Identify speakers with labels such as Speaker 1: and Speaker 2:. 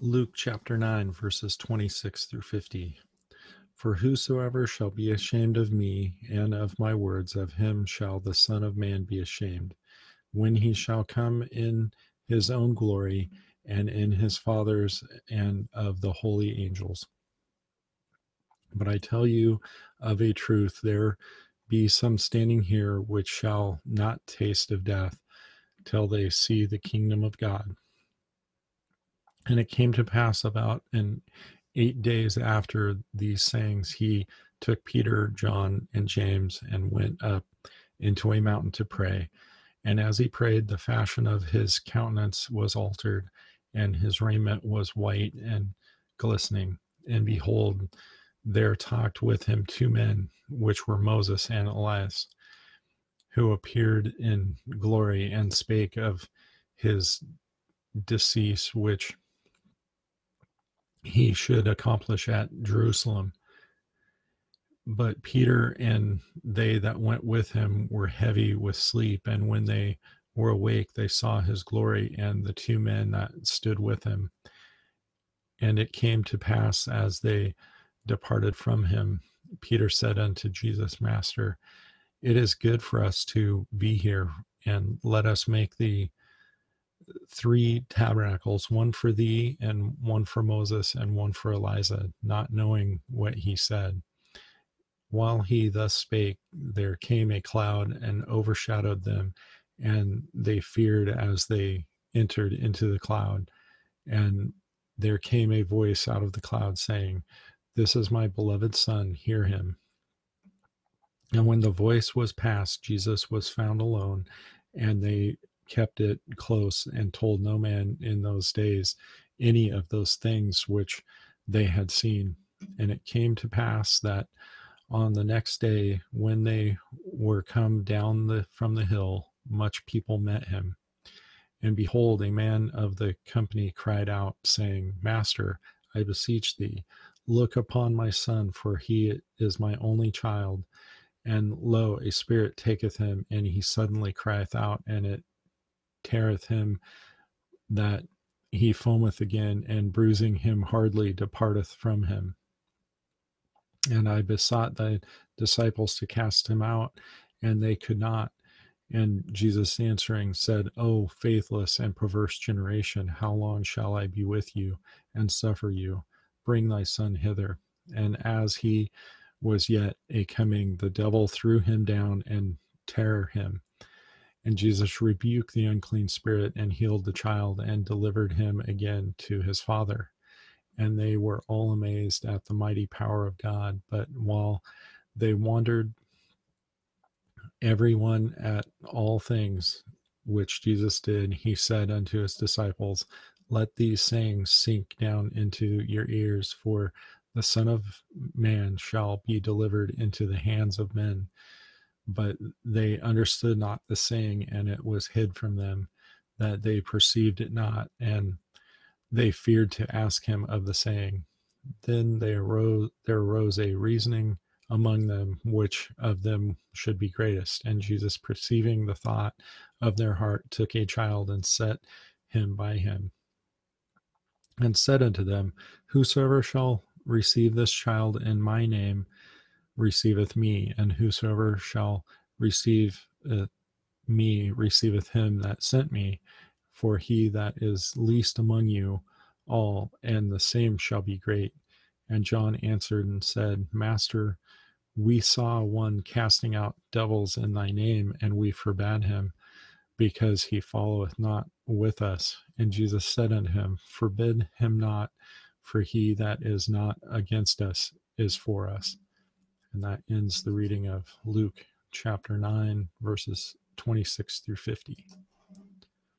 Speaker 1: Luke chapter 9, verses 26 through 50. For whosoever shall be ashamed of me and of my words, of him shall the Son of Man be ashamed, when he shall come in his own glory and in his Father's and of the holy angels. But I tell you of a truth, there be some standing here which shall not taste of death till they see the kingdom of God. And it came to pass about in eight days after these sayings, he took Peter, John, and James and went up into a mountain to pray. And as he prayed, the fashion of his countenance was altered, and his raiment was white and glistening. And behold, there talked with him two men, which were Moses and Elias, who appeared in glory and spake of his decease, which he should accomplish at Jerusalem. But Peter and they that went with him were heavy with sleep, and when they were awake, they saw his glory and the two men that stood with him. And it came to pass as they departed from him, Peter said unto Jesus, Master, it is good for us to be here, and let us make the three tabernacles, one for thee, and one for Moses, and one for Elijah, not knowing what he said. While he thus spake, there came a cloud and overshadowed them, and they feared as they entered into the cloud. And there came a voice out of the cloud saying, This is my beloved Son, hear him. And when the voice was past, Jesus was found alone, and they kept it close and told no man in those days any of those things which they had seen. And it came to pass that on the next day, when they were come down the, from the hill, much people met him. And behold, a man of the company cried out, saying, Master, I beseech thee, look upon my son, for he is my only child. And lo, a spirit taketh him, and he suddenly crieth out, and it teareth him that he foameth again, and bruising him hardly departeth from him. And I besought thy disciples to cast him out, and they could not. And Jesus answering said, O faithless and perverse generation, how long shall I be with you and suffer you? Bring thy son hither. And as he was yet a coming, the devil threw him down and tear him. And Jesus rebuked the unclean spirit and healed the child and delivered him again to his father. And they were all amazed at the mighty power of God. But while they wondered, everyone at all things which Jesus did, he said unto his disciples, Let these sayings sink down into your ears, for the Son of Man shall be delivered into the hands of men but they understood not the saying, and it was hid from them that they perceived it not, and they feared to ask him of the saying. Then they arose, there arose a reasoning among them which of them should be greatest. And Jesus, perceiving the thought of their heart, took a child and set him by him, and said unto them, Whosoever shall receive this child in my name, receiveth me, and whosoever shall receive uh, me receiveth him that sent me. For he that is least among you all, and the same shall be great. And John answered and said, Master, we saw one casting out devils in thy name, and we forbade him, because he followeth not with us. And Jesus said unto him, Forbid him not, for he that is not against us is for us. And that ends the reading of Luke chapter 9, verses 26 through 50.